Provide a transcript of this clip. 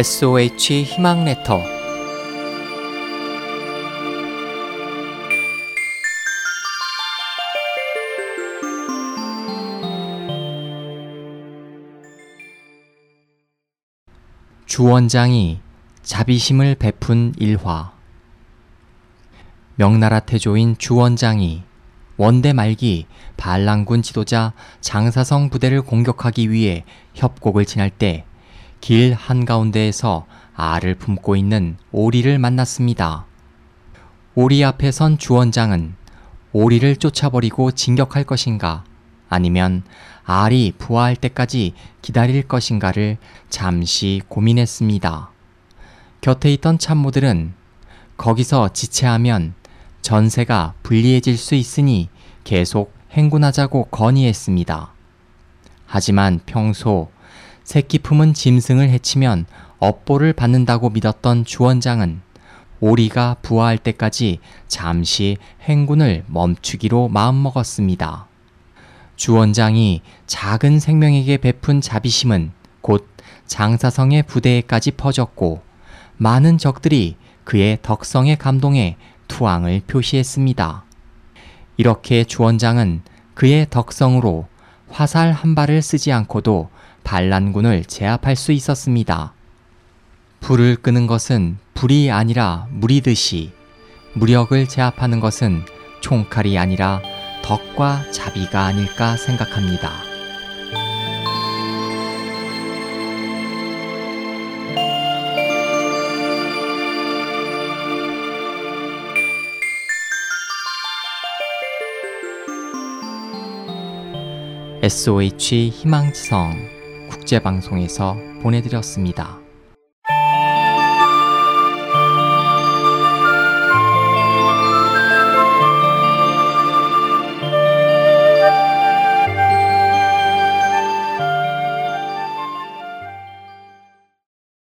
SOH 희망 레터. 주 원장이 자비심을 베푼 일화. 명나라 태조인 주 원장이 원대 말기 반란군 지도자 장사성 부대를 공격하기 위해 협곡을 지날 때 길 한가운데에서 알을 품고 있는 오리를 만났습니다. 오리 앞에 선 주원장은 오리를 쫓아버리고 진격할 것인가 아니면 알이 부화할 때까지 기다릴 것인가를 잠시 고민했습니다. 곁에 있던 참모들은 거기서 지체하면 전세가 불리해질 수 있으니 계속 행군하자고 건의했습니다. 하지만 평소 새끼 품은 짐승을 해치면 업보를 받는다고 믿었던 주원장은 오리가 부화할 때까지 잠시 행군을 멈추기로 마음먹었습니다. 주원장이 작은 생명에게 베푼 자비심은 곧 장사성의 부대에까지 퍼졌고 많은 적들이 그의 덕성에 감동해 투항을 표시했습니다. 이렇게 주원장은 그의 덕성으로 화살 한 발을 쓰지 않고도 반란군을 제압할 수 있었습니다. 불을 끄는 것은 불이 아니라 물이듯이 무력을 제압하는 것은 총칼이 아니라 덕과 자비가 아닐까 생각합니다. SOH 희망지성 국제방송에서 보내드렸습니다.